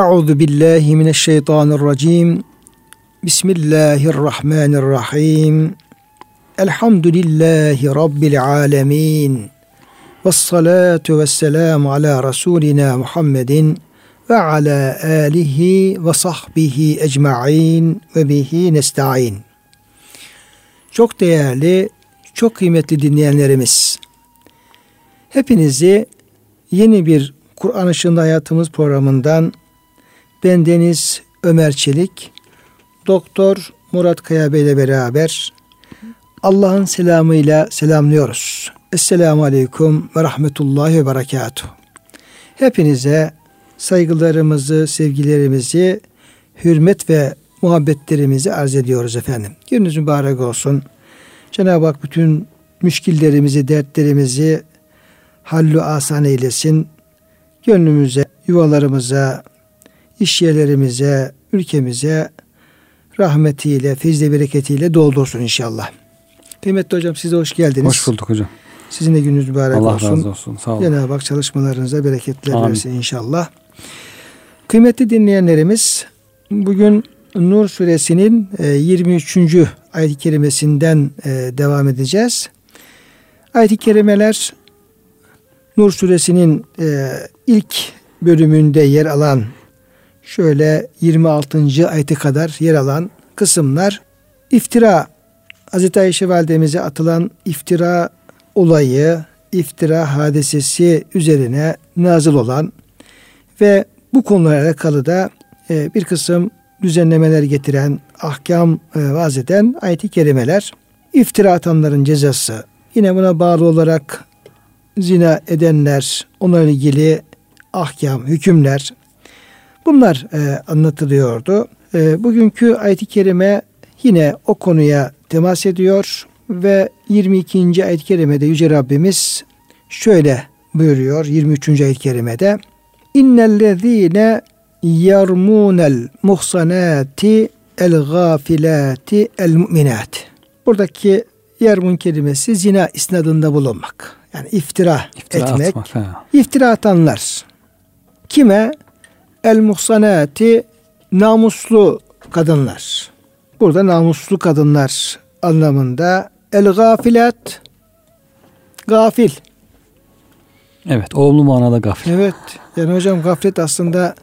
Euzu billahi mineşşeytanirracim. Bismillahirrahmanirrahim. Elhamdülillahi rabbil alamin. Ves salatu vesselamu ala rasulina Muhammedin ve ala alihi ve sahbihi ecmaîn ve bihi nestaîn. Çok değerli, çok kıymetli dinleyenlerimiz. Hepinizi yeni bir Kur'an Işığında Hayatımız programından ben Deniz Ömer Çelik, Doktor Murat Kaya Bey ile beraber Allah'ın selamıyla selamlıyoruz. Esselamu Aleyküm ve Rahmetullahi ve Berekatuhu. Hepinize saygılarımızı, sevgilerimizi, hürmet ve muhabbetlerimizi arz ediyoruz efendim. Gününüz mübarek olsun. Cenab-ı Hak bütün müşkillerimizi, dertlerimizi hallü asan eylesin. Gönlümüze, yuvalarımıza, iş yerlerimize, ülkemize rahmetiyle, fizle bereketiyle doldursun inşallah. Kıymetli hocam size hoş geldiniz. Hoş bulduk hocam. Sizin de gününüz mübarek Allah olsun. Allah razı olsun. Sağ olun. Cenab-ı Hak çalışmalarınıza bereketler Amin. versin inşallah. Kıymetli dinleyenlerimiz bugün Nur suresinin e, 23. ayet-i kerimesinden e, devam edeceğiz. Ayet-i kerimeler Nur suresinin e, ilk bölümünde yer alan şöyle 26. ayete kadar yer alan kısımlar. İftira. Hazreti Ayşe validemize atılan iftira olayı, iftira hadisesi üzerine nazıl olan ve bu konularla alakalı da e, bir kısım düzenlemeler getiren, ahkam e, vaz eden ayet-i kerimeler, iftira atanların cezası, yine buna bağlı olarak zina edenler, onlarla ilgili ahkam, hükümler, bunlar e, anlatılıyordu. E, bugünkü ayet-i kerime yine o konuya temas ediyor ve 22. ayet-i kerimede Yüce Rabbimiz şöyle buyuruyor 23. ayet-i kerimede İnnellezîne yarmunel muhsanati el gafilati el mu'minat. Buradaki yarmun kelimesi zina isnadında bulunmak. Yani iftira, İftira etmek. atmak. İftira atanlar. Kime? El muhsanati namuslu kadınlar. Burada namuslu kadınlar anlamında el gafilat gafil. Evet. Olumlu manada gafil. Evet. Yani hocam gaflet aslında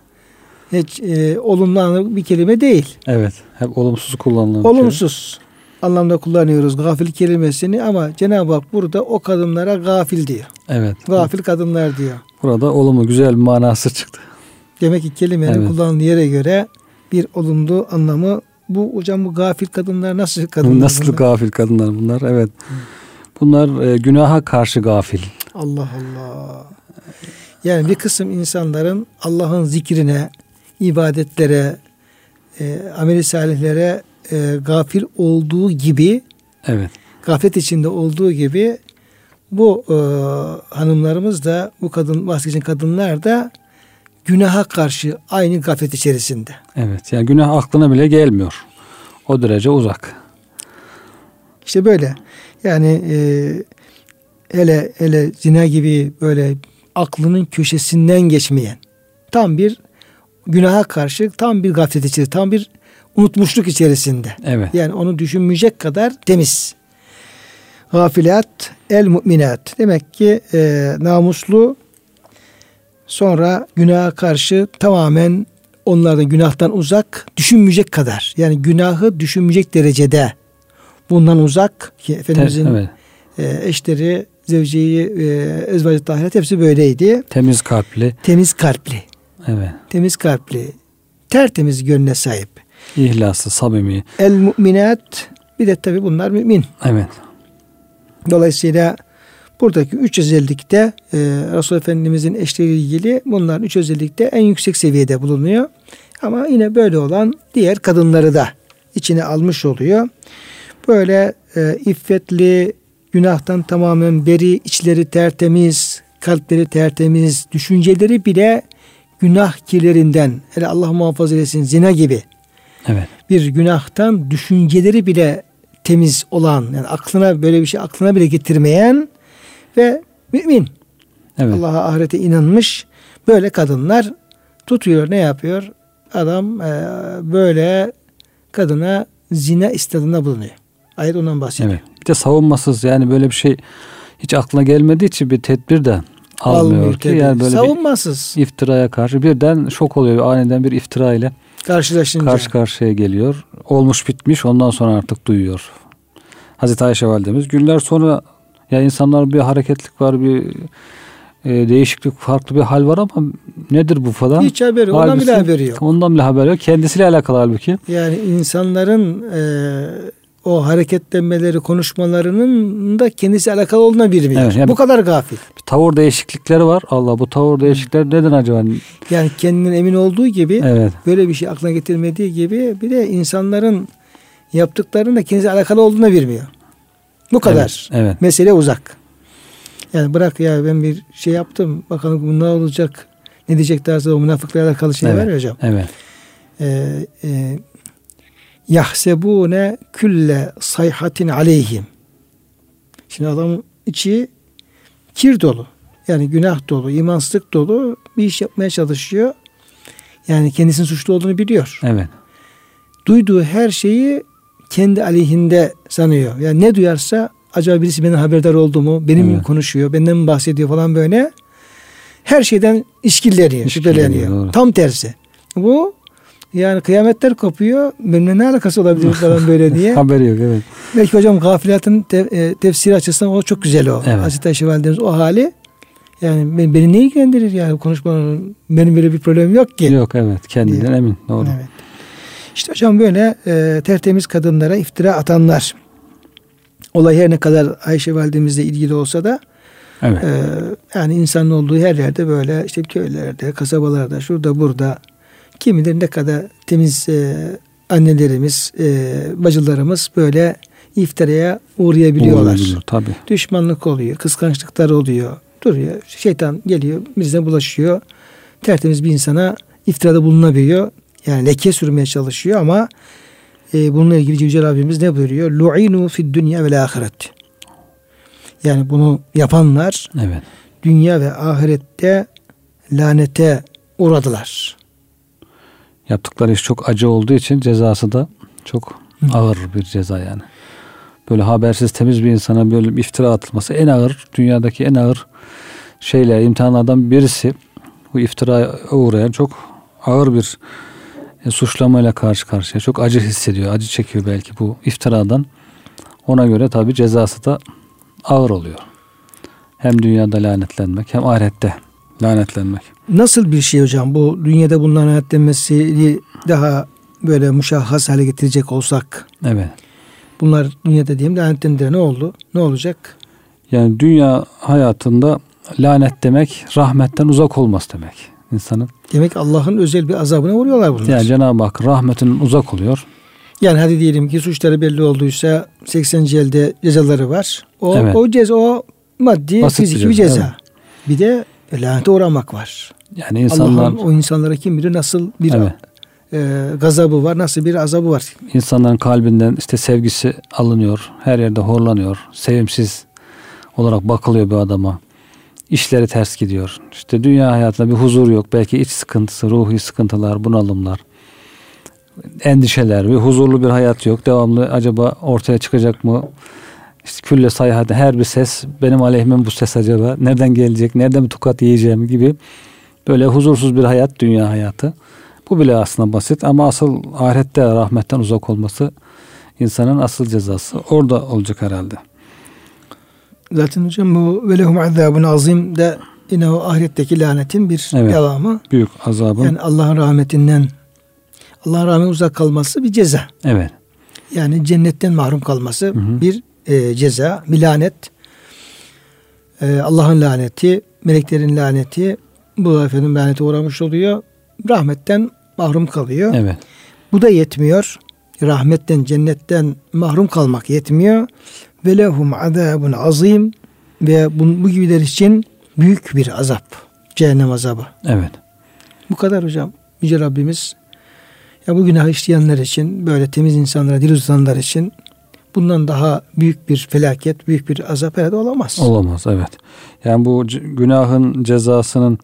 hiç e, olumlu bir kelime değil. Evet. Hep olumsuz kullanılan. Olumsuz anlamda kullanıyoruz gafil kelimesini ama Cenab-ı Hak burada o kadınlara gafil diyor. kelime. Evet. Gafil kadınlar diyor. Burada olumlu güzel bir manası çıktı. Demek ki kelimenin Evet. kullanıldığı yere göre bir olumlu anlamı bu hocam bu gafil kadınlar nasıl kadınlar? Nasıl bunlar? gafil kadınlar bunlar? Evet. Bunlar e, günaha karşı gafil. Allah Allah. Yani bir kısım insanların Allah'ın zikrine, ibadetlere, e, ameli salihlere e, gafil olduğu gibi, Evet. gaflet içinde olduğu gibi bu e, hanımlarımız da, bu kadın bahsedilen kadınlar da günaha karşı aynı gaflet içerisinde. Evet. Yani günah aklına bile gelmiyor. O derece uzak. İşte böyle. Yani e, hele hele zina gibi böyle aklının köşesinden geçmeyen tam bir günaha karşı tam bir gaflet içerisinde, tam bir unutmuşluk içerisinde. Evet. Yani onu düşünmeyecek kadar temiz. Gafilat el müminat. Demek ki e, namuslu sonra günaha karşı tamamen onlardan günahtan uzak düşünmeyecek kadar. Yani günahı düşünmeyecek derecede bundan uzak ki Efendimizin evet. e, eşleri, zevceyi, e, ezvacı tahirat hepsi böyleydi. Temiz kalpli. Temiz kalpli, Evet. temiz kalpli, tertemiz gönle sahip. İhlaslı, samimi. El müminat bir de tabi bunlar mümin. Evet. Dolayısıyla buradaki üç özellikte e, Resul Efendimizin eşleriyle ilgili bunların üç özellikte en yüksek seviyede bulunuyor. Ama yine böyle olan diğer kadınları da içine almış oluyor. Böyle e, iffetli, günahtan tamamen beri, içleri tertemiz, kalpleri tertemiz, düşünceleri bile günah kirlerinden, hele Allah muhafaza etsin zina gibi Evet. bir günahtan düşünceleri bile temiz olan, yani aklına böyle bir şey aklına bile getirmeyen ve mümin. Evet. Allah'a ahirete inanmış böyle kadınlar Tutuyor ne yapıyor? Adam e, böyle kadına zina istediğinde bulunuyor. Ayet ondan bahsediyor. Evet. Bir de savunmasız yani böyle bir şey hiç aklına gelmediği için bir tedbir de almıyor, Almıyor ki. Yani böyle Savunmasız. bir iftiraya karşı birden şok oluyor. Aniden bir iftira ile Karşılaşınca. karşı karşıya geliyor. Olmuş bitmiş ondan sonra artık duyuyor. Hazreti Ayşe validemiz günler sonra ya insanlar bir hareketlik var bir e, değişiklik farklı bir hal var ama nedir bu falan? Hiç haberi, ondan Halbuki bile haberi yok. Ondan bile haberi yok. Kendisiyle alakalı halbuki. Yani insanların e, o hareketlenmeleri, konuşmalarının da kendisi alakalı olduğuna bilmiyor. Evet, yani- Bu kadar gafil. Bir tavır değişiklikleri var. Allah bu tavır değişiklikleri neden acaba? Yani kendinden emin olduğu gibi Evet. böyle bir şey aklına getirmediği gibi bir de insanların yaptıklarının da kendisi alakalı olduğunu bilmiyor. Bu kadar. Evet. evet. Mesele uzak. Yani bırak ya ben bir şey yaptım bakalım bu ne olacak ne diyecek tarzı o münafıklarla alakalı şey Evet. var hocam. Evet. Ee, e, yahsebune külle sayhatin aleyhim. Şimdi adamın içi kir dolu. Yani günah dolu, imansızlık dolu bir iş yapmaya çalışıyor. Yani kendisinin suçlu olduğunu biliyor. Evet. Duyduğu her şeyi kendi aleyhinde sanıyor. Yani ne duyarsa acaba birisi benden haberdar oldu mu? Benim Evet. konuşuyor? Benden mi bahsediyor falan böyle. Her şeyden işkilleniyor, şüpheleniyor. doğru. Tam tersi. Bu yani kıyametler kopuyor. Benimle ne alakası olabilir falan böyle diye. Haberi yok evet. Belki hocam gafilatın te- e, tefsiri açısından o çok güzel o. Evet. Hazreti Ayşe Validemiz o hali yani ben- beni ne ilgilendirir yani konuşmanın benim böyle bir problemim yok ki. Yok evet. Kendinden emin. Doğru. Evet. İşte hocam böyle e, tertemiz kadınlara iftira atanlar. Olay her ne kadar Ayşe validemizle ilgili olsa da Evet. e, yani insanın olduğu her yerde böyle işte köylerde, kasabalarda, şurada burada kim bilir ne kadar temiz e, annelerimiz, e, bacılarımız böyle iftiraya uğrayabiliyorlar. Tabii. Düşmanlık oluyor, kıskançlıklar oluyor. Duruyor. Şeytan geliyor, birine bulaşıyor. Tertemiz bir insana iftirada bulunabiliyor. Yani leke sürmeye çalışıyor ama e, bununla ilgili Yüce Rabbimiz ne buyuruyor? Lu'inu fid dünya ve ahiret. Yani bunu yapanlar Evet. dünya ve ahirette lanete uğradılar. Yaptıkları iş çok acı olduğu için cezası da çok ağır bir ceza yani. Böyle habersiz temiz bir insana böyle bir iftira atılması en ağır, dünyadaki en ağır şeyler, imtihanlardan birisi. Bu iftiraya uğrayan çok ağır bir suçlamayla karşı karşıya. Çok acı hissediyor, acı çekiyor belki bu iftiradan. Ona göre tabi cezası da ağır oluyor. Hem dünyada lanetlenmek hem ahirette lanetlenmek. Nasıl bir şey hocam bu dünyada bulunan lanetlenmesi daha böyle muşahhas hale getirecek olsak Evet. bunlar dünyada diyeyim lanetlendiler ne oldu? Ne olacak? Yani dünya hayatında lanet demek rahmetten uzak olması demek insanın. Demek Allah'ın özel bir azabına uğruyorlar bunlar. Yani Yani, Cenab-ı Hak rahmetin uzak oluyor. hadi diyelim ki suçları belli olduysa 80 elde cezaları var. O Evet. o ceza o maddi Basit bir fiziki bir ceza, ceza. Bir de lanete uğramak var. Yani insanlar Allah'ın o insanlara kim bilir nasıl bir Evet. e, gazabı var, nasıl bir azabı var. insanların kalbinden işte sevgisi alınıyor. Her yerde horlanıyor. Sevimsiz olarak bakılıyor bir adama. İşleri ters gidiyor. İşte dünya hayatında bir huzur yok. Belki iç sıkıntısı, ruhi sıkıntılar, bunalımlar, endişeler, bir huzurlu bir hayat yok. Devamlı acaba ortaya çıkacak mı? İşte külle sayhada her bir ses benim aleyhime bu ses acaba nereden gelecek, nereden bir tokat yiyeceğim gibi böyle huzursuz bir hayat dünya hayatı. Bu bile aslında basit ama asıl ahirette rahmetten uzak olması insanın asıl cezası. Orada olacak herhalde. Zaten hocam bu ve lehum azabun azim de yine o ahiretteki lanetin bir Evet. devamı. Büyük azabın. Yani Allah'ın rahmetinden Allah'ın rahmetinden uzak kalması bir ceza. evet. Yani cennetten mahrum kalması Hı hı. bir e, ceza, bir lanet. E, Allah'ın laneti, meleklerin laneti, bu efendim lanete uğramış oluyor. Rahmetten mahrum kalıyor. Evet. Bu da yetmiyor. Rahmetten, cennetten mahrum kalmak yetmiyor. Ve lehum azabun azim ve bu, bu gibiler için büyük bir azap. Cehennem azabı. Evet. Bu kadar hocam. Yüce Rabbimiz ya bu günah işleyenler için böyle temiz insanlara dil uzatanlar için bundan daha büyük bir felaket, büyük bir azap herhalde olamaz. Olamaz evet. Yani bu günahın cezasının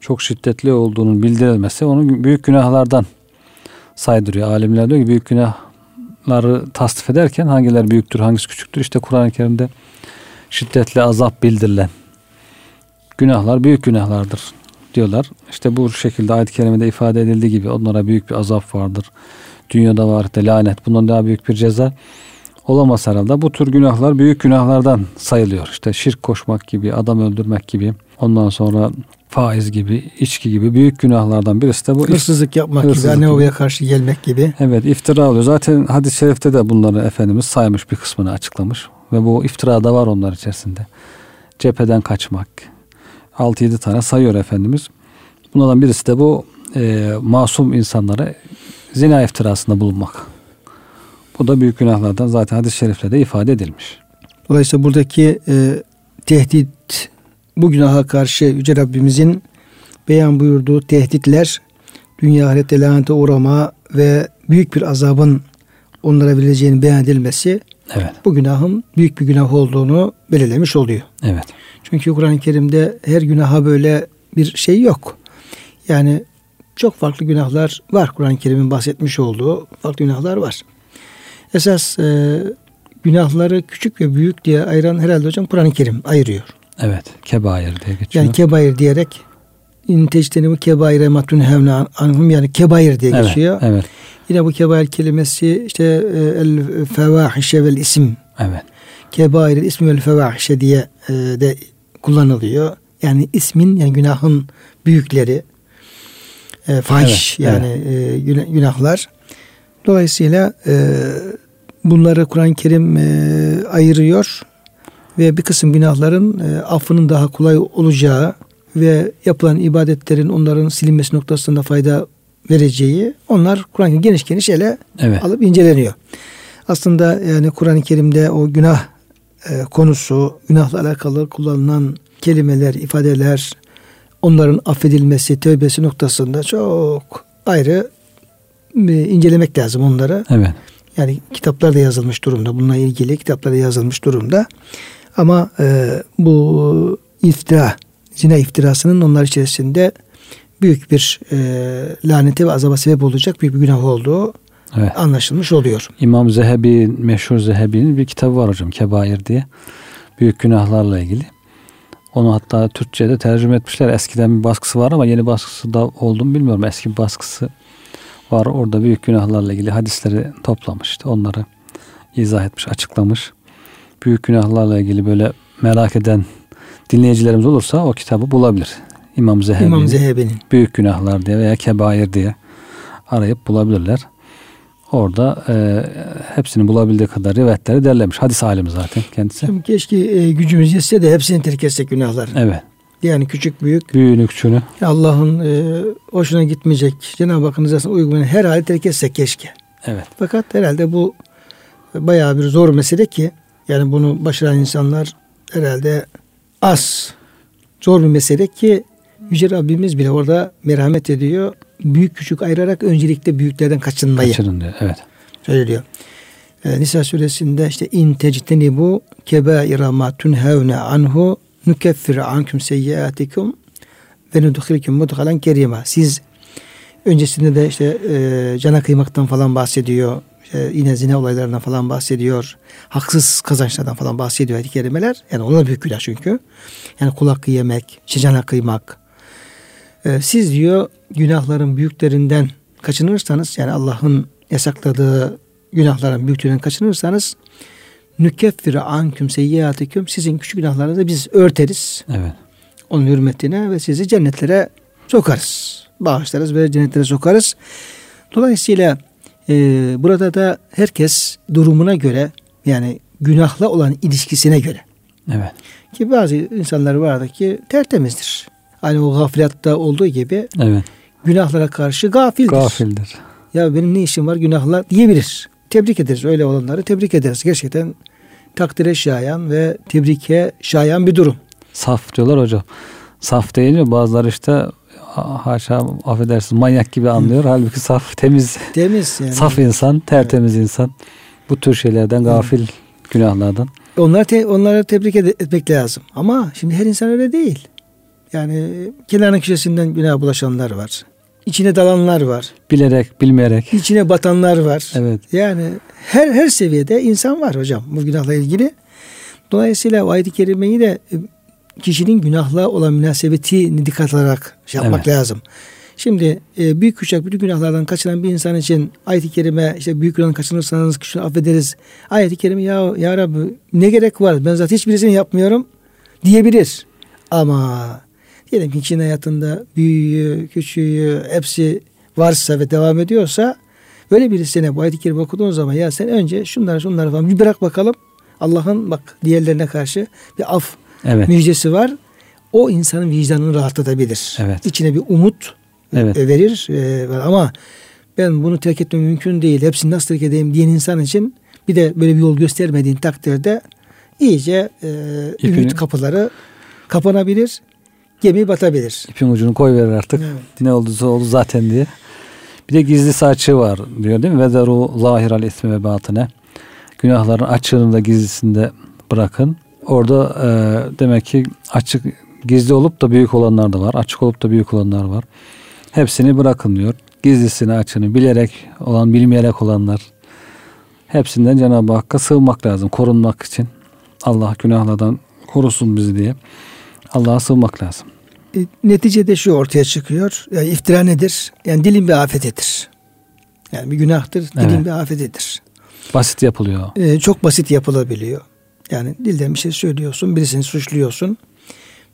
çok şiddetli olduğunun bildirilmesi onun büyük günahlardan saydırıyor. Alimler diyor ki büyük günahları tasnif ederken hangileri büyüktür, hangisi küçüktür? İşte Kur'an-ı Kerim'de şiddetli azap bildirilen günahlar büyük günahlardır diyorlar. İşte bu şekilde ayet-i kerimede ifade edildiği gibi onlara büyük bir azap vardır. Dünyada var de lanet. Bundan daha büyük bir ceza olamaz herhalde. Bu tür günahlar büyük günahlardan sayılıyor. İşte şirk koşmak gibi, adam öldürmek gibi, ondan sonra faiz gibi, içki gibi büyük günahlardan birisi de bu. Hırsızlık yapmak hırsızlık gibi, Anadolu'ya karşı gelmek gibi. Evet, iftira oluyor. Zaten hadis-i şerifte de bunları Efendimiz saymış bir kısmını açıklamış. Ve bu iftira da var onlar içerisinde. Cepheden kaçmak. 6-7 tane sayıyor Efendimiz. Bunlardan birisi de bu e, masum insanlara zina iftirasında bulunmak. Bu da büyük günahlardan zaten hadis-i şerifle de ifade edilmiş. Dolayısıyla buradaki e, tehdit bu günaha karşı Yüce Rabbimizin beyan buyurduğu tehditler dünya ahirette lanete uğrama ve büyük bir azabın onlara verileceğini beyan edilmesi evet. bu günahın büyük bir günah olduğunu belirlemiş oluyor. Evet. Çünkü Kur'an-ı Kerim'de her günaha böyle bir şey yok. Yani çok farklı günahlar var. Kur'an-ı Kerim'in bahsetmiş olduğu farklı günahlar var. Esas e, günahları küçük ve büyük diye ayıran herhalde hocam Kur'an-ı Kerim ayırıyor. Evet. Kebair diye geçiyor. Yani kebair diyerek bu kebaire matun hevne anhum yani kebair diye geçiyor. Evet, evet. Yine bu kebair kelimesi işte e, el fevahişe vel isim. Evet. Kebair ismi vel fevahişe diye e, de kullanılıyor. Yani ismin yani günahın büyükleri e, fahiş evet, yani evet. E, günahlar. Dolayısıyla e, bunları Kur'an-ı Kerim e, ayırıyor ve bir kısım günahların e, affının daha kolay olacağı ve yapılan ibadetlerin onların silinmesi noktasında fayda vereceği onlar Kur'an-ı geniş geniş ele evet. alıp inceleniyor. Aslında yani Kur'an-ı Kerim'de o günah e, konusu, günahla alakalı kullanılan kelimeler, ifadeler, onların affedilmesi, tövbesi noktasında çok ayrı e, incelemek lazım onları. Evet. Yani kitaplar da yazılmış durumda. Bununla ilgili kitaplar da yazılmış durumda. Ama e, bu iftira, zina iftirasının onlar içerisinde büyük bir e, lanete ve azaba sebep olacak büyük bir günah olduğu evet. anlaşılmış oluyor. İmam Zehebi, meşhur Zehebi'nin bir kitabı var hocam Kebair diye. Büyük günahlarla ilgili. Onu hatta Türkçe'de tercüme etmişler. Eskiden bir baskısı var ama yeni baskısı da oldu mu bilmiyorum. Eski bir baskısı var. Orada büyük günahlarla ilgili hadisleri toplamış. Onları izah etmiş, açıklamış. Büyük günahlarla ilgili böyle merak eden dinleyicilerimiz olursa o kitabı bulabilir. İmam Zehebi'nin, İmam Zehebi'nin. Büyük Günahlar diye veya Kebair diye arayıp bulabilirler. Orada e, hepsini bulabildiği kadar rivayetleri derlemiş. Hadis alimi zaten kendisi. Şimdi keşke e, gücümüz yetse de hepsini terk etsek günahlar. Evet. Yani küçük büyük. Büyüğünü küçüğünü. Allah'ın e, hoşuna gitmeyecek. Cenab-ı Hakk'ın rızasına uygun her hali terk etsek keşke. Evet. Fakat herhalde bu bayağı bir zor mesele ki yani bunu başaran insanlar herhalde az. Zor bir mesele ki Yüce Rabbimiz bile orada merhamet ediyor büyük küçük ayırarak öncelikle büyüklerden kaçınmayı Kaçının diyor. Evet. söylüyor. Ee, Nisa suresinde işte in tecteni bu kebaira ma tunhevne anhu nukeffir ankum seyyiatikum ve nudkhilkum mudhalan kerima. Siz öncesinde de işte e, cana kıymaktan falan bahsediyor. İşte yine zina olaylarından falan bahsediyor. Haksız kazançlardan falan bahsediyor ayet kerimeler. Yani onlar büyük günah çünkü. Yani kulak yemek, işte cana kıymak, e, siz diyor günahların büyüklerinden kaçınırsanız yani Allah'ın yasakladığı günahların büyüklerinden kaçınırsanız nükeffir anküm seyyiatiküm sizin küçük günahlarınızı biz örteriz. Evet. Onun hürmetine ve sizi cennetlere sokarız. Bağışlarız ve cennetlere sokarız. Dolayısıyla e, burada da herkes durumuna göre yani günahla olan ilişkisine göre. Evet. Ki bazı insanlar vardır ki tertemizdir. Hani o gaflatta olduğu gibi evet. günahlara karşı gafildir. Gafildir. Ya benim ne işim var günahlar diyebilir. Tebrik ederiz öyle olanları tebrik ederiz. Gerçekten takdire şayan ve tebrike şayan bir durum. Saf diyorlar hocam. Saf deyince bazıları işte haşa affedersin manyak gibi anlıyor. Halbuki saf, temiz. Temiz yani. Saf insan, tertemiz evet. insan. Bu tür şeylerden gafil evet. günahlardan. Onları te, onları tebrik etmek lazım. Ama şimdi her insan öyle değil. Yani kenarın köşesinden günah bulaşanlar var. İçine dalanlar var. Bilerek, bilmeyerek. İçine batanlar var. Evet. Yani her her seviyede insan var hocam bu günahla ilgili. Dolayısıyla o ayet-i kerimeyi de kişinin günahla olan münasebetini dikkat alarak şey yapmak Evet. lazım. Şimdi e, büyük küçük bütün günahlardan kaçınan bir insan için ayet-i kerime işte büyük günahdan kaçınırsanız küçüğünü affederiz. Ayet-i kerime ya, ya Rabbi ne gerek var ben zaten hiçbirisini yapmıyorum diyebilir. Ama diyelim ki kişinin hayatında büyüğü, küçüğü hepsi varsa ve devam ediyorsa böyle birisine bu ayet-i kerime okuduğun zaman ya sen önce şunları şunları falan bir bırak bakalım. Allah'ın bak diğerlerine karşı bir af Evet. müjdesi var. O insanın vicdanını rahatlatabilir. Evet. İçine bir umut Evet. e, verir. E, ama ben bunu terk etmem mümkün değil. Hepsini nasıl terk edeyim diyen insan için bir de böyle bir yol göstermediğin takdirde iyice e, İpini- ümit kapıları kapanabilir. Gemi batabilir. İpin ucunu koy verir artık. Evet. Ne olduysa oldu zaten diye. Bir de gizlisi açığı var diyor değil mi? Ve zeru zahiral ismi ve batine. Günahların açığını da gizlisini de bırakın. Orada e, demek ki açık gizli olup da büyük olanlar da var. Açık olup da büyük olanlar var. Hepsini bırakın diyor. Gizlisini açığını bilerek olan bilmeyerek olanlar. Hepsinden Cenab-ı Hakk'a sığınmak lazım. Korunmak için. Allah günahlardan korusun bizi diye. Allah'a sığınmak lazım. E, neticede şu ortaya çıkıyor. Yani iftira nedir? Yani dilin bir afetidir. Yani bir günahtır. Dilin Evet. bir afetidir. Basit yapılıyor. e, çok basit yapılabiliyor. Yani dilden bir şey söylüyorsun, birisini suçluyorsun.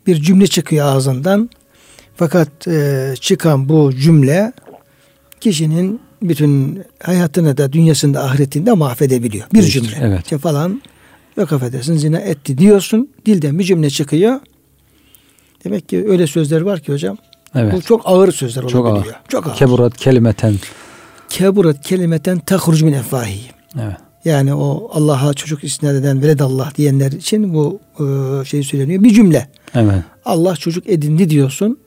Bir cümle çıkıyor ağzından. Fakat e, çıkan bu cümle kişinin bütün hayatını da dünyasında ahiretinde mahvedebiliyor. Bir Değiştir, cümle. evet. İşte falan yok affedersin zina etti diyorsun. Dilden bir cümle çıkıyor. Demek ki öyle sözler var ki hocam. Evet. Bu çok ağır sözler Çok olabiliyor. ağır. Çok ağır. Keburat kelimeten. Keburat kelimeten tahruc min efvahi. Evet. Yani o Allah'a çocuk isnat eden veledallah diyenler için bu e, şey söyleniyor. Bir cümle. Evet. Allah çocuk edindi diyorsun.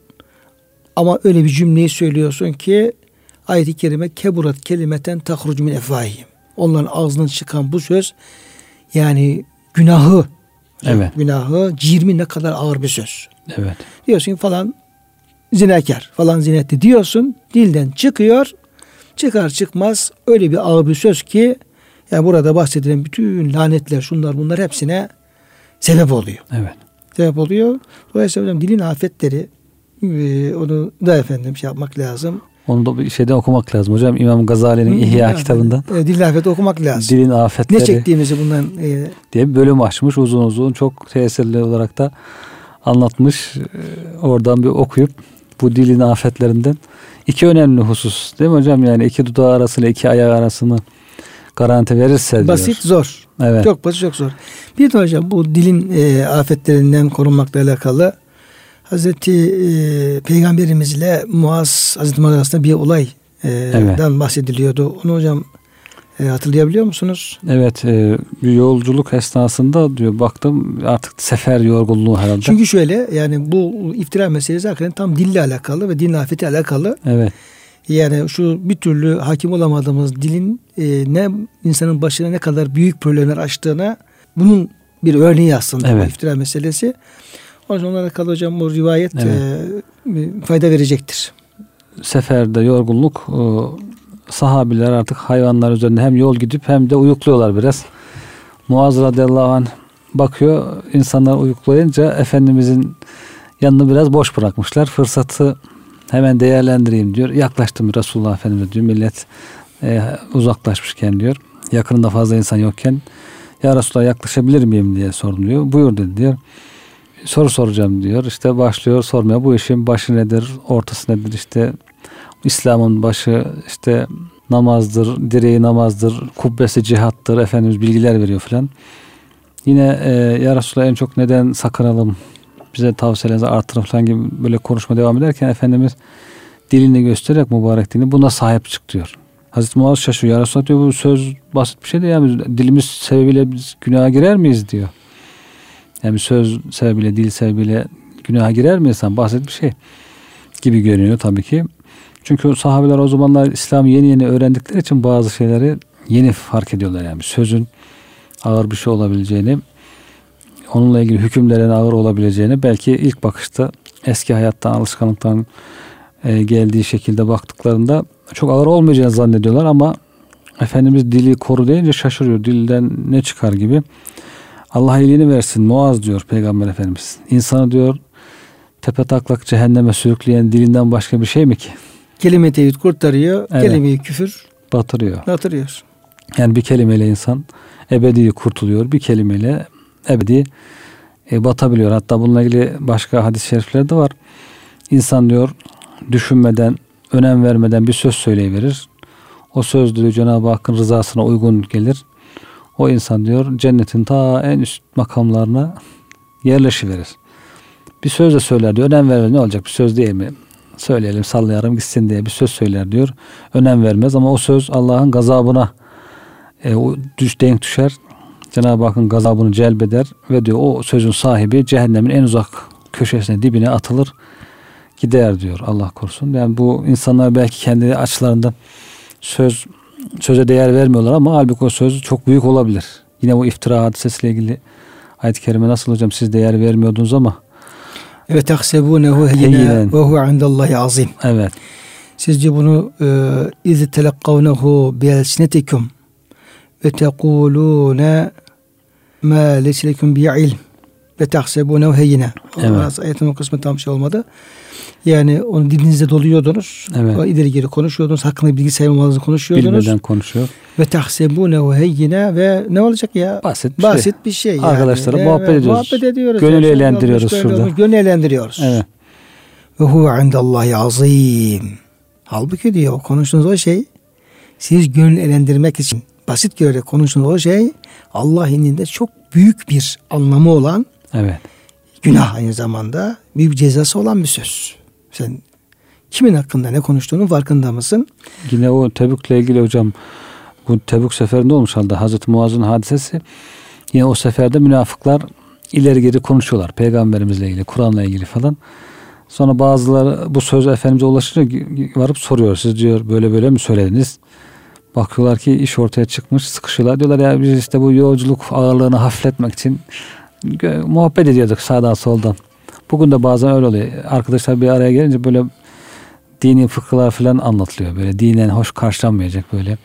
Ama öyle bir cümleyi söylüyorsun ki ayet-i kerime keburat kelimeten tahruc min efvahihim. Onların ağzından çıkan bu söz yani günahı Evet. günahı cirmi ne kadar ağır bir söz. Evet. Diyorsun falan zinakar falan zinetti diyorsun. Dilden çıkıyor. Çıkar çıkmaz öyle bir ağır bir söz ki yani burada bahsedilen bütün lanetler şunlar bunlar hepsine sebep oluyor. Evet. Sebep oluyor. Dolayısıyla hocam dilin afetleri e, onu da efendim şey yapmak lazım. Onu da bir şeyden okumak lazım. Hocam İmam Gazali'nin İhya kitabından. E, dilin afeti okumak lazım. Dilin Ne afetleri çektiğimizi bundan e, diye bir bölüm açmış. Uzun uzun çok tesirli olarak da anlatmış. Ee, Oradan bir okuyup bu dilin afetlerinden iki önemli husus değil mi hocam? Yani iki dudağı arasıyla iki ayağı arasını garanti verirse diyor. basit zor. Evet. Çok basit çok zor. Bir de hocam bu dilin e, afetlerinden korunmakla alakalı Hazreti e, Peygamberimizle Muaz Hazreti Muaz arasında bir olaydan Evet. bahsediliyordu. Onu hocam e, hatırlayabiliyor musunuz? Evet, e, bir yolculuk esnasında diyor baktım artık sefer yorgunluğu herhalde. Çünkü şöyle yani bu iftira meselesi hakikaten tam dille alakalı ve din afeti alakalı. evet. Yani şu bir türlü hakim olamadığımız dilin e, ne insanın başına ne kadar büyük problemler açtığına bunun bir örneği aslında bu Evet. iftira meselesi. O yüzden onlara alakalı hocam bu rivayet Evet. e, fayda verecektir. Seferde yorgunluk e, sahabiler artık hayvanlar üzerinde hem yol gidip hem de uyukluyorlar biraz. Muaz radıyallahu anh bakıyor insanlar uyuklayınca Efendimizin yanını biraz boş bırakmışlar. Fırsatı hemen değerlendireyim diyor. Yaklaştım Resulullah Efendimiz diyor. Millet e, uzaklaşmışken diyor. Yakınında fazla insan yokken ya Resulullah yaklaşabilir miyim diye sordum diyor. Buyur dedi diyor. Soru soracağım diyor. İşte başlıyor sormaya. Bu işin başı nedir? Ortası nedir? İşte İslam'ın başı işte namazdır, direği namazdır, kubbesi cihattır. Efendimiz bilgiler veriyor filan. Yine e, ya Resulallah en çok neden sakınalım? Bize tavsiyelerinizi artırın falan gibi böyle konuşma devam ederken Efendimiz dilini göstererek mübarek dilini buna sahip çık diyor. Hazreti Muaz şaşırıyor. Ya Resulallah diyor bu söz basit bir şey değil. Yani dilimiz sebebiyle biz günaha girer miyiz diyor. Yani söz sebebiyle, dil sebebiyle günaha girer mi insan? Basit bir şey gibi görünüyor tabii ki. Çünkü sahabeler o zamanlar İslam'ı yeni yeni öğrendikleri için bazı şeyleri yeni fark ediyorlar. Yani sözün ağır bir şey olabileceğini, onunla ilgili hükümlerin ağır olabileceğini belki ilk bakışta eski hayattan alışkanlıktan e, geldiği şekilde baktıklarında çok ağır olmayacağını zannediyorlar ama Efendimiz dili koru deyince şaşırıyor. Dilden ne çıkar gibi. Allah iyiliğini versin Muaz diyor Peygamber Efendimiz. İnsanı diyor tepe taklak cehenneme sürükleyen dilinden başka bir şey mi ki? Kelime tevhid kurtarıyor. Evet. Kelime küfür batırıyor. Batırıyor. Yani bir kelimeyle insan ebedi kurtuluyor. Bir kelimeyle ebedi e, batabiliyor. Hatta bununla ilgili başka hadis-i şerifler de var. İnsan diyor düşünmeden, önem vermeden bir söz söyleyiverir. O söz diyor Cenab-ı Hakk'ın rızasına uygun gelir. O insan diyor cennetin ta en üst makamlarına yerleşiverir. Bir söz de söyler diyor. Önem vermez. Ne olacak bir söz değil mi? Söyleyelim sallayalım gitsin diye bir söz söyler diyor. Önem vermez ama o söz Allah'ın gazabına e, o düş, denk düşer. Cenab-ı Hakk'ın gazabını celbeder ve diyor o sözün sahibi cehennemin en uzak köşesine dibine atılır gider diyor Allah korusun. Yani bu insanlar belki kendi açılarından söz söze değer vermiyorlar ama halbuki o söz çok büyük olabilir. Yine bu iftira hadisesiyle ilgili ayet-i kerime nasıl hocam siz değer vermiyordunuz ama Evet tahsebunehu heyine ve hu indallahi azim. Evet. Sizce bunu e, iz telekkavnehu bi elsinetikum ve tekulune ma leyse lekum bi ilm ve tahsebunehu heyine. Evet. Ayetin o kısmı tam şey olmadı. Yani onu dilinizde doluyordunuz. Evet. O ileri geri konuşuyordunuz. Hakkında bilgi sahibi konuşuyordunuz. Bilmeden konuşuyor. Ve tahsebunehu heyyine ve ne olacak ya? Basit bir Basit şey. bir şey yani. Arkadaşlara yani. muhabbet ediyoruz. Muhabbet ediyoruz. Gönül yani. eğlendiriyoruz şurada. Gönül eğlendiriyoruz. Evet. Ve huve indallahi azim. Halbuki diyor konuştuğunuz o şey siz gönül eğlendirmek için basit görerek konuştuğunuz o şey Allah indinde çok büyük bir anlamı olan evet. günah aynı zamanda büyük cezası olan bir söz. Sen kimin hakkında ne konuştuğunun farkında mısın? Yine o Tebük'le ilgili hocam bu Tebük seferinde olmuş halde Hazreti Muaz'ın hadisesi. Yine o seferde münafıklar ileri geri konuşuyorlar. Peygamberimizle ilgili, Kur'an'la ilgili falan. Sonra bazıları bu söz Efendimiz'e ulaşınca varıp soruyor. Siz diyor böyle böyle mi söylediniz? Bakıyorlar ki iş ortaya çıkmış sıkışıyorlar. Diyorlar ya biz işte bu yolculuk ağırlığını hafifletmek için muhabbet ediyorduk sağdan soldan. Bugün de bazen öyle oluyor. Arkadaşlar bir araya gelince böyle dini fıkıhlar falan anlatılıyor. Böyle dinen hoş karşılanmayacak böyle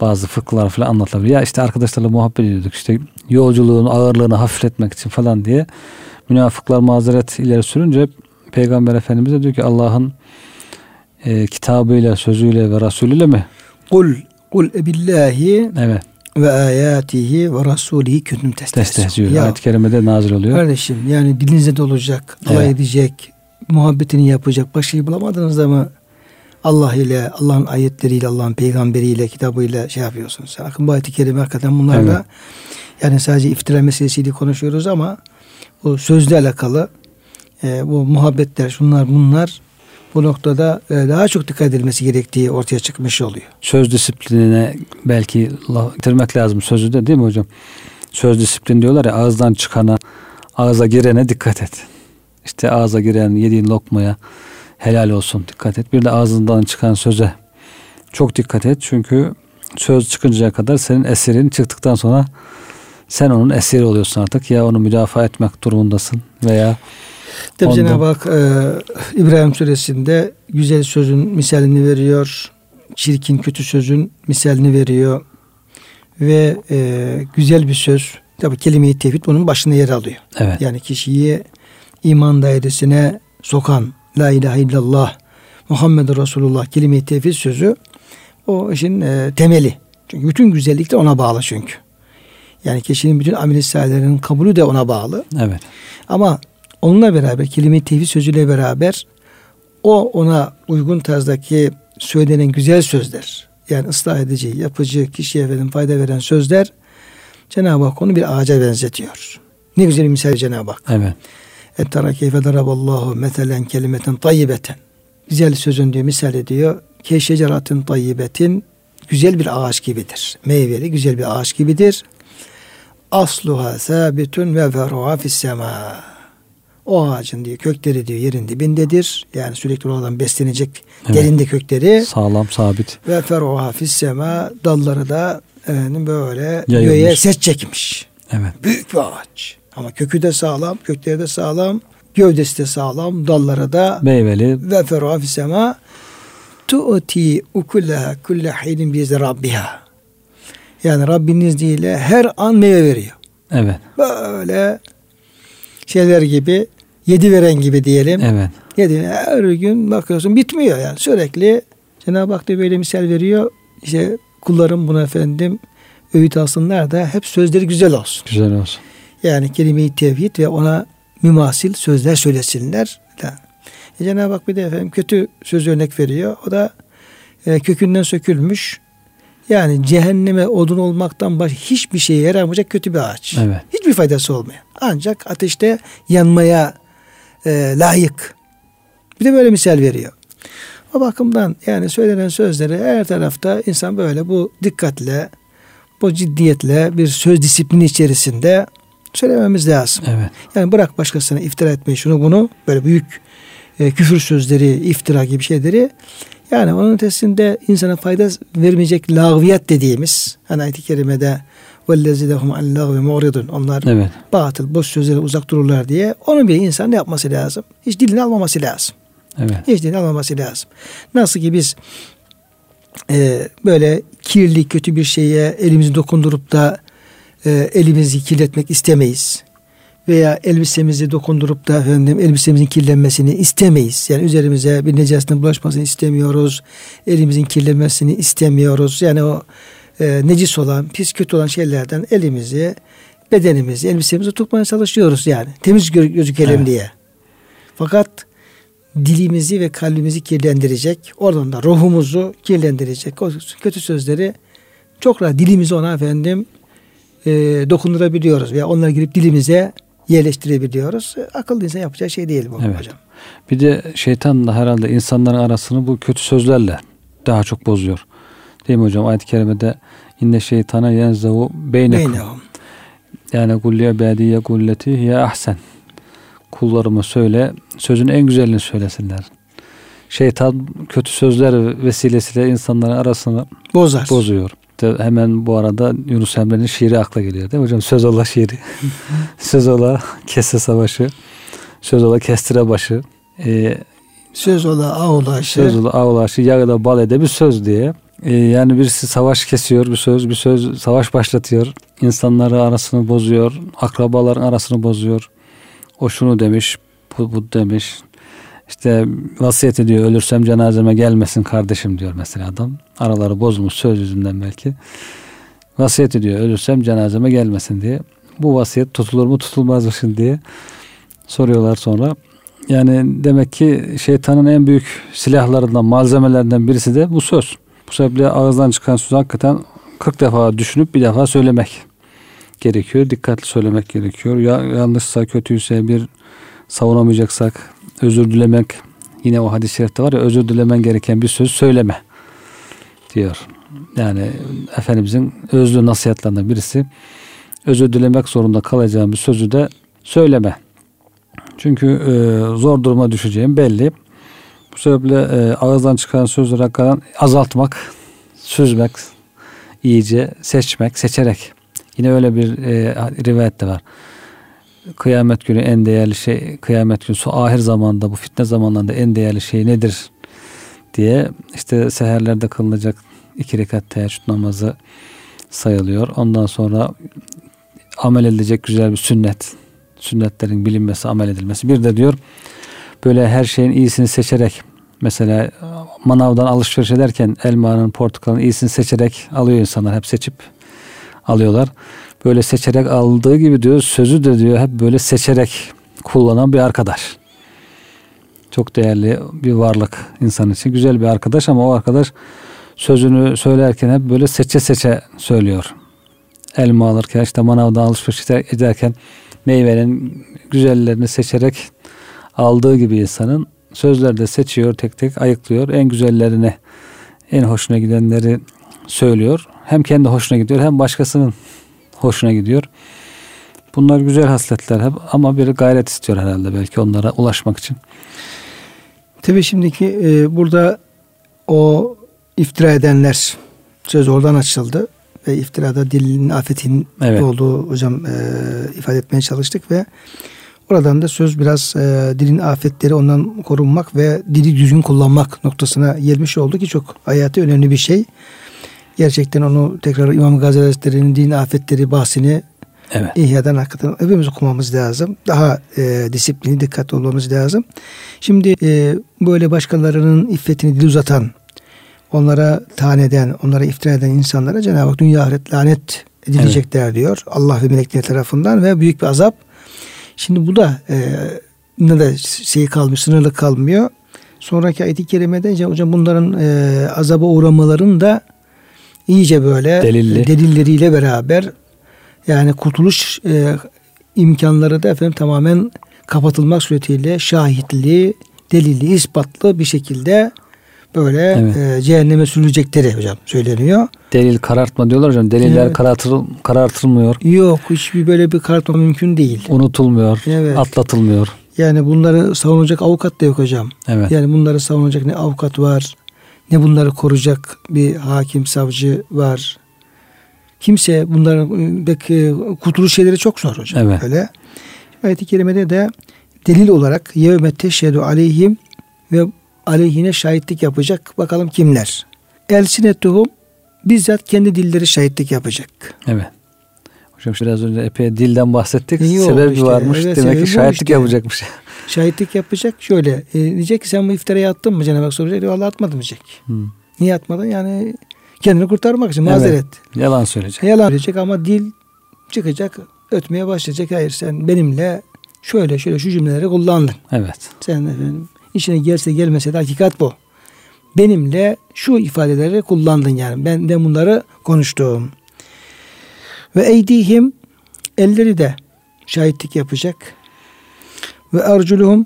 bazı fıkıhlar falan anlatılabiliyor. Ya işte arkadaşlarla muhabbet ediyorduk işte yolculuğun ağırlığını hafifletmek için falan diye münafıklar mazeret ileri sürünce Peygamber Efendimiz de diyor ki Allah'ın e, kitabıyla, sözüyle ve Resulüyle mi? Kul kul billahi evet ve ayatihi ve rasulihi küntüm testehziyor. Ayet-i kerimede nazil oluyor. Kardeşim yani dilinizde de olacak, alay evet. edecek, muhabbetini yapacak başka şey bulamadınız ama Allah ile, Allah'ın ayetleriyle, Allah'ın peygamberiyle, kitabıyla şey yapıyorsunuz. Bakın bu ayet-i kerime hakikaten bunlarla evet. yani sadece iftira meselesiyle konuşuyoruz ama bu sözle alakalı e, bu muhabbetler, şunlar bunlar bu noktada e, daha çok dikkat edilmesi gerektiği ortaya çıkmış oluyor. Söz disiplinine belki getirmek lazım sözü de değil mi hocam? Söz disiplin diyorlar ya ağızdan çıkana, ağza girene dikkat et. İşte ağza giren yediğin lokmaya helal olsun dikkat et. Bir de ağzından çıkan söze çok dikkat et. Çünkü söz çıkıncaya kadar senin esirin çıktıktan sonra sen onun esiri oluyorsun artık. Ya onu müdafaa etmek durumundasın veya Tabi Cenab-ı Hak e, İbrahim suresinde güzel sözün misalini veriyor. Çirkin kötü sözün misalini veriyor. Ve e, güzel bir söz. Tabi kelime-i tevhid bunun başında yer alıyor. Evet. Yani kişiyi iman dairesine sokan La ilahe illallah Muhammed Resulullah kelime-i tevhid sözü o işin e, temeli. Çünkü bütün güzellik de ona bağlı çünkü. Yani kişinin bütün amel kabulü de ona bağlı. Evet. Ama onunla beraber kelime-i tevhid sözüyle beraber o ona uygun tarzdaki söylenen güzel sözler yani ıslah edici, yapıcı, kişiye veren, fayda veren sözler Cenab-ı Hak onu bir ağaca benzetiyor. Ne güzel bir misal Cenab-ı Hak. Evet. Ettara keyfe daraballahu meselen kelimeten tayyibeten. Güzel sözün diyor misal ediyor. Keşeceratin tayyibetin güzel bir ağaç gibidir. Meyveli güzel bir ağaç gibidir. Asluha sabitun ve feruha fis sema. O ağacın diyor kökleri diyor yerin dibindedir. Yani sürekli oradan beslenecek evet. derinde kökleri. Sağlam sabit. Ve feruha fis sema dalları da efendim böyle göğe ses çekmiş. Evet. Büyük bir ağaç. Ama kökü de sağlam, kökleri de sağlam. Gövdesi de sağlam, dallara da meyveli ve ferah fisema tu'ti ukullaha kulle hinin bize rabbiha. Yani Rabbinin izniyle her an meyve veriyor. Evet. Böyle şeyler gibi yedi veren gibi diyelim. Evet. Yedi her gün bakıyorsun bitmiyor yani sürekli Cenab-ı Hak da böyle misal veriyor. İşte kullarım buna efendim öğüt alsınlar da hep sözleri güzel olsun. Güzel olsun. Yani kelime-i tevhid ve ona mümasil sözler söylesinler. E Cenab-ı Hak bir de efendim kötü söz örnek veriyor. O da e, kökünden sökülmüş. Yani cehenneme odun olmaktan başka hiçbir şeye yaramayacak kötü bir ağaç. Evet. Hiçbir faydası olmuyor. Ancak ateşte yanmaya e, layık. Bir de böyle misal veriyor. O bakımdan yani söylenen sözleri her tarafta insan böyle bu dikkatle, bu ciddiyetle bir söz disiplini içerisinde söylememiz lazım. Evet. Yani bırak başkasına iftira etmeyi şunu bunu böyle büyük e, küfür sözleri, iftira gibi şeyleri yani onun ötesinde insana fayda vermeyecek lağviyat dediğimiz hani ayet-i kerimede وَالَّذِينَهُمْ عَنْ اللّٰهِ مُعْرِضُونَ Onlar evet. batıl, boş sözlere uzak dururlar diye onun bir insan ne yapması lazım? Hiç dilini almaması lazım. Evet. Hiç dilini almaması lazım. Nasıl ki biz e, böyle kirli, kötü bir şeye elimizi dokundurup da e, elimizi kirletmek istemeyiz. Veya elbisemizi dokundurup da efendim elbisemizin kirlenmesini istemeyiz. Yani üzerimize bir necasetin bulaşmasını istemiyoruz. Elimizin kirlenmesini istemiyoruz. Yani o e, necis olan, pis kötü olan şeylerden elimizi, bedenimizi, elbisemizi tutmaya çalışıyoruz yani. Temiz gözükelim evet. diye. Fakat dilimizi ve kalbimizi kirlendirecek, oradan da ruhumuzu kirlendirecek o kötü sözleri çok rahat dilimizi ona efendim e, dokundurabiliyoruz veya onları girip dilimize yerleştirebiliyoruz. Akıllı insan yapacağı şey değil bu evet. hocam. Bir de şeytan da herhalde insanların arasını bu kötü sözlerle daha çok bozuyor. Değil mi hocam? Ayet-i kerimede inne şeytana yenzevu beynekum. Yani kulliye bediye kulleti ya ahsen. Kullarıma söyle, sözün en güzelini söylesinler. Şeytan kötü sözler vesilesiyle insanların arasını bozar. Bozuyor. De hemen bu arada Yunus Emre'nin şiiri akla geliyor değil mi hocam? Söz ola şiiri. söz ola kesse savaşı. Söz ola kestire başı. Ee, söz ola ağulaşı. Söz ola ağulaşı. Yağı da bal ede bir söz diye. Ee, yani birisi savaş kesiyor bir söz, bir söz savaş başlatıyor. İnsanları arasını bozuyor. Akrabaların arasını bozuyor. O şunu demiş, bu, bu demiş. İşte vasiyet ediyor ölürsem cenazeme gelmesin kardeşim diyor mesela adam. Araları bozmuş söz yüzünden belki. Vasiyet ediyor ölürsem cenazeme gelmesin diye. Bu vasiyet tutulur mu tutulmaz mı şimdi diye soruyorlar sonra. Yani demek ki şeytanın en büyük silahlarından, malzemelerinden birisi de bu söz. Bu sebeple ağızdan çıkan söz hakikaten 40 defa düşünüp bir defa söylemek gerekiyor. Dikkatli söylemek gerekiyor. Ya yanlışsa, kötüyse bir savunamayacaksak özür dilemek yine o hadis-i şerifte var ya özür dilemen gereken bir söz söyleme diyor. Yani Efendimizin özlü nasihatlerinden birisi özür dilemek zorunda kalacağım bir sözü de söyleme. Çünkü e, zor duruma düşeceğim belli. Bu sebeple e, ağızdan çıkan sözleri hakikaten azaltmak, süzmek, iyice seçmek, seçerek. Yine öyle bir e, rivayet de var. Kıyamet günü en değerli şey, kıyamet günü ahir zamanda bu fitne zamanlarında en değerli şey nedir diye işte seherlerde kılınacak iki rekat teheccüd namazı sayılıyor. Ondan sonra amel edilecek güzel bir sünnet. Sünnetlerin bilinmesi, amel edilmesi. Bir de diyor böyle her şeyin iyisini seçerek mesela manavdan alışveriş ederken elmanın, portakalın iyisini seçerek alıyor insanlar. Hep seçip alıyorlar. Böyle seçerek aldığı gibi diyor sözü de diyor hep böyle seçerek kullanan bir arkadaş. Çok değerli bir varlık insan için. Güzel bir arkadaş ama o arkadaş sözünü söylerken hep böyle seçe seçe söylüyor. Elma alırken işte manavdan alışveriş ederken meyvenin güzellerini seçerek aldığı gibi insanın sözler de seçiyor tek tek ayıklıyor. En güzellerini en hoşuna gidenleri söylüyor. Hem kendi hoşuna gidiyor hem başkasının hoşuna gidiyor. Bunlar güzel hasletler hep ama bir gayret istiyor herhalde belki onlara ulaşmak için. Tabii şimdiki e, burada o iftira edenler söz oradan açıldı ve iftirada dilin afetin evet. olduğu hocam e, ifade etmeye çalıştık ve Oradan da söz biraz e, dilin afetleri ondan korunmak ve dili düzgün kullanmak noktasına gelmiş oldu ki çok hayati önemli bir şey. Gerçekten onu tekrar İmam Gazali Hazretleri'nin din afetleri bahsini evet. İhya'dan hakikaten hepimiz okumamız lazım. Daha e, disiplini, dikkatli olmamız lazım. Şimdi e, böyle başkalarının iffetini dil uzatan, onlara taneden, onlara iftira eden insanlara Cenab-ı Hak dünya ahiret lanet edilecekler evet. diyor. Allah ve melekleri tarafından ve büyük bir azap. Şimdi bu da e, ne de şey kalmıyor, sınırlı kalmıyor. Sonraki ayet-i kerimede hocam bunların e, azaba uğramaların da iyice böyle Delilli. delilleriyle beraber yani kurtuluş e, imkanları da efendim tamamen kapatılmak suretiyle şahitli, delilli, ispatlı bir şekilde böyle evet. e, cehenneme sürülecekleri hocam söyleniyor. Delil karartma diyorlar hocam. Deliller evet. karartıl, karartılmıyor. Yok hiçbir böyle bir karartma mümkün değil. Unutulmuyor. Evet. Atlatılmıyor. Yani bunları savunacak avukat da yok hocam. Evet. Yani bunları savunacak ne avukat var ne bunları koruyacak bir hakim savcı var. Kimse bunların belki kurtuluş şeyleri çok zor hocam. Evet. Öyle. Ayet-i kerimede de delil olarak yevme teşhedü aleyhim ve aleyhine şahitlik yapacak. Bakalım kimler? Elsinetuhum bizzat kendi dilleri şahitlik yapacak. Evet. Hocam biraz önce epey dilden bahsettik. Yok, Sebebi işte, varmış. Evet, Demek ki şahitlik işte. yapacakmış. Şahitlik yapacak şöyle. E, diyecek ki sen bu iftarayı attın mı Cenab-ı Hak soracak. Allah atmadım diyecek. Hmm. Niye atmadın? Yani kendini kurtarmak için mazeret. Evet, yalan söyleyecek. Yalan söyleyecek ama dil çıkacak ötmeye başlayacak. Hayır sen benimle şöyle şöyle şu cümleleri kullandın. Evet. Sen efendim içine gelse gelmese de hakikat bu. Benimle şu ifadeleri kullandın yani. Ben de bunları konuştum. Ve eydihim elleri de şahitlik yapacak. Ve arculuhum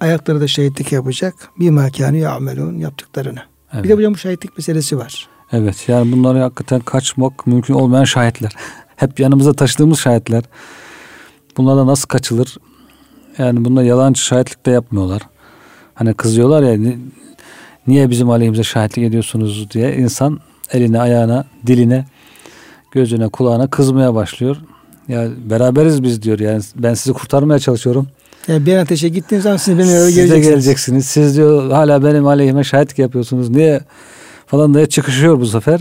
ayakları da şahitlik yapacak. Bir makânı ya'melûn yaptıklarını. Evet. Bir de hocam bu şahitlik meselesi var. Evet yani bunları hakikaten kaçmak mümkün olmayan şahitler. Hep yanımıza taşıdığımız şahitler. Bunlarla nasıl kaçılır? Yani bunlar yalancı şahitlik de yapmıyorlar. Hani kızıyorlar ya niye bizim aleyhimize şahitlik ediyorsunuz diye insan eline, ayağına, diline, gözüne, kulağına kızmaya başlıyor. Ya beraberiz biz diyor yani ben sizi kurtarmaya çalışıyorum. Yani bir ateşe gittiğiniz zaman siz benim eve geleceksiniz. geleceksiniz. Siz diyor hala benim aleyhime şahitlik yapıyorsunuz. Niye falan diye çıkışıyor bu sefer.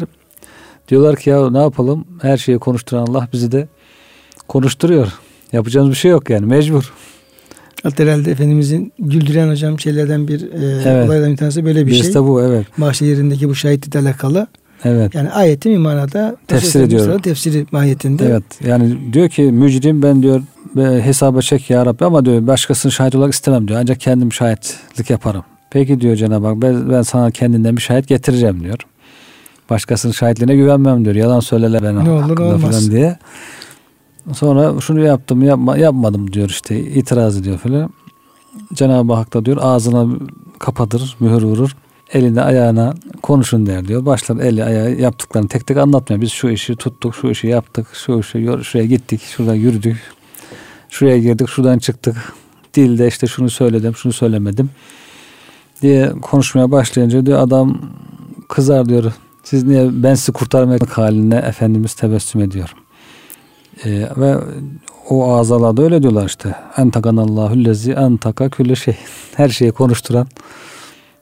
Diyorlar ki ya ne yapalım? Her şeyi konuşturan Allah bizi de konuşturuyor. Yapacağımız bir şey yok yani mecbur. Hatta herhalde Efendimizin güldüren hocam şeylerden bir e, evet. olaylardan bir tanesi böyle bir Birisi şey. bu evet. Mahşer yerindeki bu şahitlikle alakalı. Evet. Yani ayetin bir manada tefsir ediyor. Tefsiri mahiyetinde. Evet. Yani diyor ki mücrim ben diyor hesaba çek ya Rabbi ama diyor başkasını şahit olarak istemem diyor. Ancak kendim şahitlik yaparım. Peki diyor Cenab-ı Hak ben, ben sana kendinden bir şahit getireceğim diyor. Başkasının şahitliğine güvenmem diyor. Yalan söylerler ben ne olur olmaz. falan diye. Sonra şunu yaptım yapma, yapmadım diyor işte itiraz ediyor falan. Cenab-ı Hak da diyor ağzına kapatır mühür vurur elinde ayağına konuşun der diyor. Başlar eli ayağı yaptıklarını tek tek anlatmıyor. Biz şu işi tuttuk, şu işi yaptık, şu işi şuraya gittik, şuradan yürüdük, şuraya girdik, şuradan çıktık. Dilde işte şunu söyledim, şunu söylemedim diye konuşmaya başlayınca diyor adam kızar diyor. Siz niye ben sizi kurtarmak haline Efendimiz tebessüm ediyor. Ee, ve o azalarda öyle diyorlar işte. Entakanallahu lezi entaka külle şey. Her şeyi konuşturan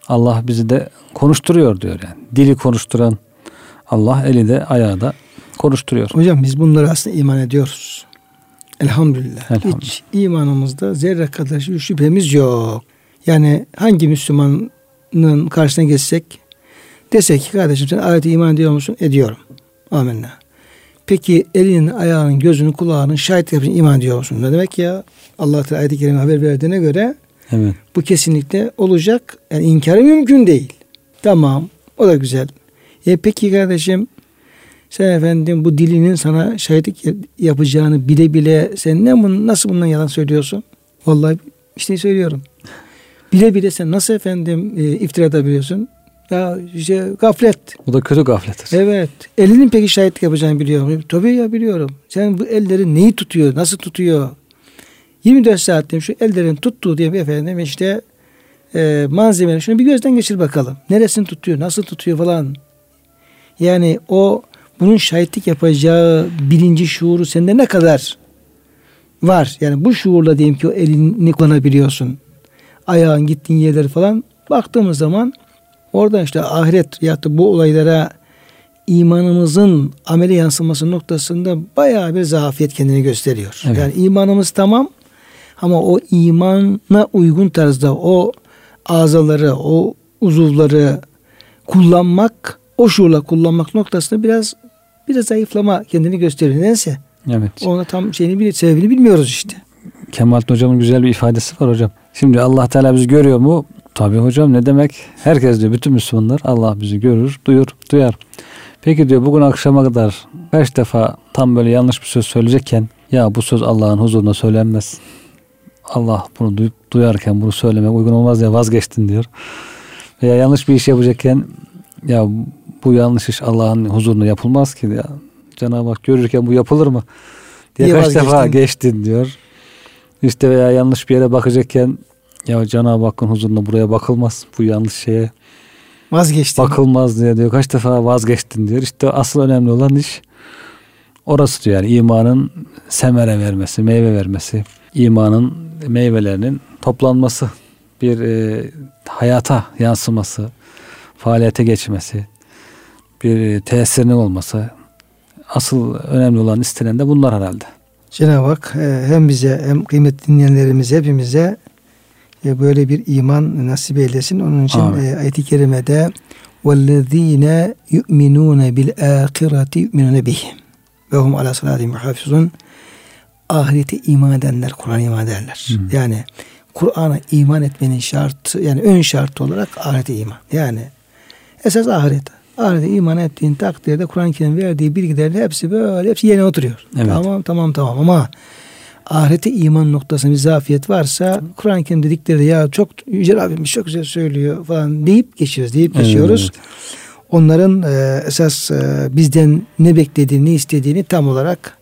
Allah bizi de konuşturuyor diyor yani. Dili konuşturan Allah eli de ayağı da konuşturuyor. Hocam biz bunları aslında iman ediyoruz. Elhamdülillah. Elhamdülillah. Hiç imanımızda zerre kadar şüphemiz yok. Yani hangi Müslümanın karşısına geçsek desek ki kardeşim sen ayeti iman ediyor musun? Ediyorum. Amenna. Peki elinin, ayağının, gözünün, kulağının şahit yapın iman ediyor musun? Ne demek ya? Allah Teala ayet-i kerime haber verdiğine göre Evet. Bu kesinlikle olacak. Yani inkarı mümkün değil. Tamam. O da güzel. E peki kardeşim sen efendim bu dilinin sana şahitlik yapacağını bile bile sen ne bunu nasıl bundan yalan söylüyorsun? Vallahi işte söylüyorum. Bile bile sen nasıl efendim e, iftira edebiliyorsun? Ya işte gaflet. Bu da kötü gaflettir. Evet. Elinin peki şahitlik yapacağını biliyor muyum? Tabii ya biliyorum. Sen bu elleri neyi tutuyor? Nasıl tutuyor? 24 saatte şu ellerin tuttuğu diye bir efendim işte e, malzemeleri şunu bir gözden geçir bakalım. Neresini tutuyor, nasıl tutuyor falan. Yani o bunun şahitlik yapacağı bilinci şuuru sende ne kadar var. Yani bu şuurla diyelim ki o elini kullanabiliyorsun. Ayağın gittiğin yerleri falan baktığımız zaman oradan işte ahiret ya da bu olaylara imanımızın amele yansıması noktasında bayağı bir zafiyet kendini gösteriyor. Evet. Yani imanımız tamam ama o imana uygun tarzda o azaları, o uzuvları kullanmak, o şuurla kullanmak noktasında biraz biraz zayıflama kendini gösteriyor. Nedense Evet. ona tam şeyini bil, sebebini bilmiyoruz işte. Kemalettin hocamın güzel bir ifadesi var hocam. Şimdi Allah Teala bizi görüyor mu? Tabii hocam ne demek? Herkes diyor bütün Müslümanlar Allah bizi görür, duyur, duyar. Peki diyor bugün akşama kadar kaç defa tam böyle yanlış bir söz söyleyecekken ya bu söz Allah'ın huzurunda söylenmez. Allah bunu duyup duyarken bunu söylemek uygun olmaz ya vazgeçtin diyor. Veya yanlış bir iş yapacakken ya bu yanlış iş Allah'ın huzurunda yapılmaz ki ya. Cenab-ı Hak görürken bu yapılır mı? Diye Diye kaç defa vazgeçtin. geçtin diyor. İşte veya yanlış bir yere bakacakken ya Cenab-ı Hakk'ın huzurunda buraya bakılmaz. Bu yanlış şeye Vazgeçtim. bakılmaz diye diyor. Kaç defa vazgeçtin diyor. İşte asıl önemli olan iş orası diyor. Yani imanın semere vermesi, meyve vermesi, imanın meyvelerinin toplanması, bir e, hayata yansıması, faaliyete geçmesi, bir e, tesirinin olması. Asıl önemli olan istenen de bunlar herhalde. Cenab-ı Hak e, hem bize hem kıymetli dinleyenlerimize hepimize e, böyle bir iman nasip eylesin. Onun için Amin. e, ayet-i kerimede وَالَّذ۪ينَ يُؤْمِنُونَ بِالْآخِرَةِ يُؤْمِنُونَ بِهِ ve hum ala salatihim hafizun ahirete iman edenler Kur'an iman ederler. Hı. Yani Kur'an'a iman etmenin şartı yani ön şartı olarak ahirete iman. Yani esas ahiret. Ahirete iman ettiğin takdirde Kur'an-ı Kerim verdiği bilgilerin hepsi böyle hepsi yerine oturuyor. Evet. Tamam tamam tamam ama ahirete iman noktasında bir zafiyet varsa Kur'an-ı Kerim dedikleri de ya çok Yüce Rabbimiz çok güzel söylüyor falan deyip geçiyoruz deyip geçiyoruz. evet. Onların e, esas e, bizden ne beklediğini, ne istediğini tam olarak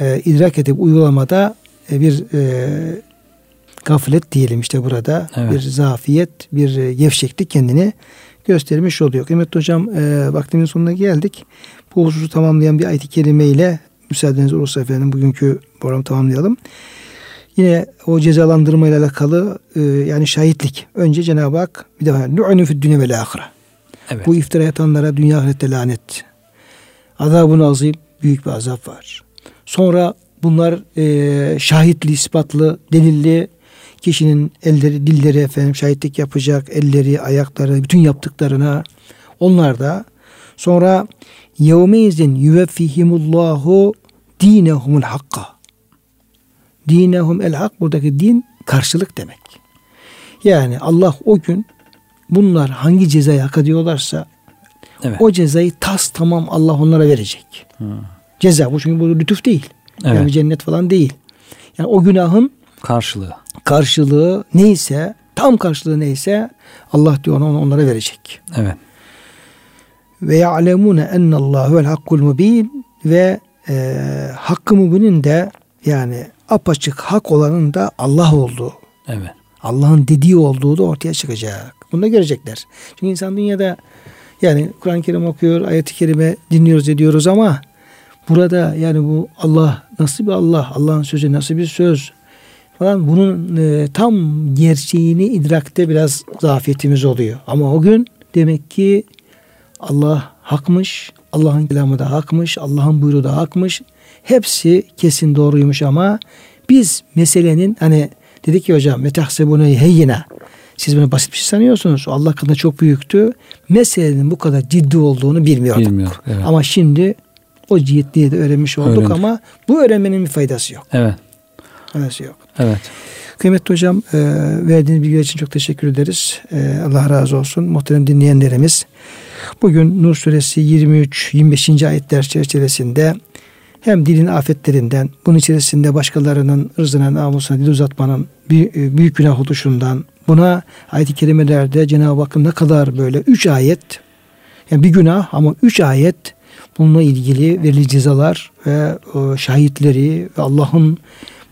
e, idrak edip uygulamada e, bir e, gaflet diyelim işte burada. Evet. Bir zafiyet, bir e, gevşeklik kendini göstermiş oluyor. Kıymetli hocam e, vaktimin sonuna geldik. Bu hususu tamamlayan bir ayet-i kerimeyle müsaadeniz olursa efendim bugünkü programı tamamlayalım. Yine o cezalandırma ile alakalı e, yani şahitlik. Önce Cenab-ı Hak bir defa nu'nu fid dünya vel ahire. Evet. Bu iftira atanlara dünya ahirette lanet. Azabın azim büyük bir azap var. Sonra bunlar e, şahitli, ispatlı, delilli kişinin elleri, dilleri efendim şahitlik yapacak, elleri, ayakları, bütün yaptıklarına onlar da sonra yevmeizin yüveffihimullahu dinehumul hakka. Dinehum el hak buradaki din karşılık demek. Yani Allah o gün bunlar hangi cezayı hak ediyorlarsa Evet. o cezayı tas tamam Allah onlara verecek. Hı. Ceza bu çünkü bu lütuf değil. Evet. Yani cennet falan değil. Yani o günahın Karşılığı. karşılığı neyse tam karşılığı neyse Allah diyor onu onlara verecek. Evet. Ve ya'lemune ennallahu vel hakkul mubin ve e, hakkı mubinin de yani apaçık hak olanın da Allah olduğu. Evet. Allah'ın dediği olduğu da ortaya çıkacak. Bunu da görecekler. Çünkü insan dünyada yani Kur'an-ı Kerim okuyor, ayet-i kerime dinliyoruz ediyoruz ama burada yani bu Allah nasıl bir Allah, Allah'ın sözü nasıl bir söz falan bunun e, tam gerçeğini idrakte biraz zafiyetimiz oluyor. Ama o gün demek ki Allah hakmış, Allah'ın kelamı da hakmış, Allah'ın buyruğu da hakmış. Hepsi kesin doğruymuş ama biz meselenin hani dedik ki hocam metahsebune heyyine siz bunu basit bir şey sanıyorsunuz. Allah katında çok büyüktü. Meselenin bu kadar ciddi olduğunu bilmiyorduk. Bilmiyor, evet. Ama şimdi o ciddiyi de öğrenmiş olduk Öğrendik. ama bu öğrenmenin bir faydası yok. Evet. Faydası yok. Evet. Kıymetli hocam e, verdiğiniz bilgiler için çok teşekkür ederiz. E, Allah razı olsun. Muhterem dinleyenlerimiz. Bugün Nur suresi 23-25. ayetler çerçevesinde hem dilin afetlerinden, bunun içerisinde başkalarının ırzına, namusuna dil uzatmanın e, büyük günah oluşundan, buna ayet-i kerimelerde Cenab-ı Hakk'ın ne kadar böyle üç ayet, yani bir günah ama üç ayet bununla ilgili verili cezalar ve e, şahitleri ve Allah'ın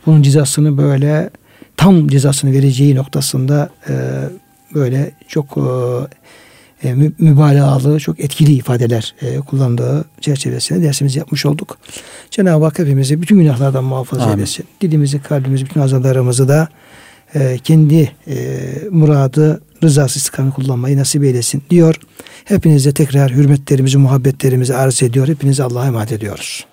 bunun cezasını böyle tam cezasını vereceği noktasında e, böyle çok e, mübalağalı, çok etkili ifadeler e, kullandığı çerçevesinde dersimizi yapmış olduk. Cenab-ı Hak hepimizi bütün günahlardan muhafaza Amin. eylesin. Dilimizi, kalbimizi, bütün azalarımızı da e, kendi e, muradı, rızası istikamı kullanmayı nasip eylesin diyor. Hepinize tekrar hürmetlerimizi, muhabbetlerimizi arz ediyor. Hepinize Allah'a emanet ediyoruz.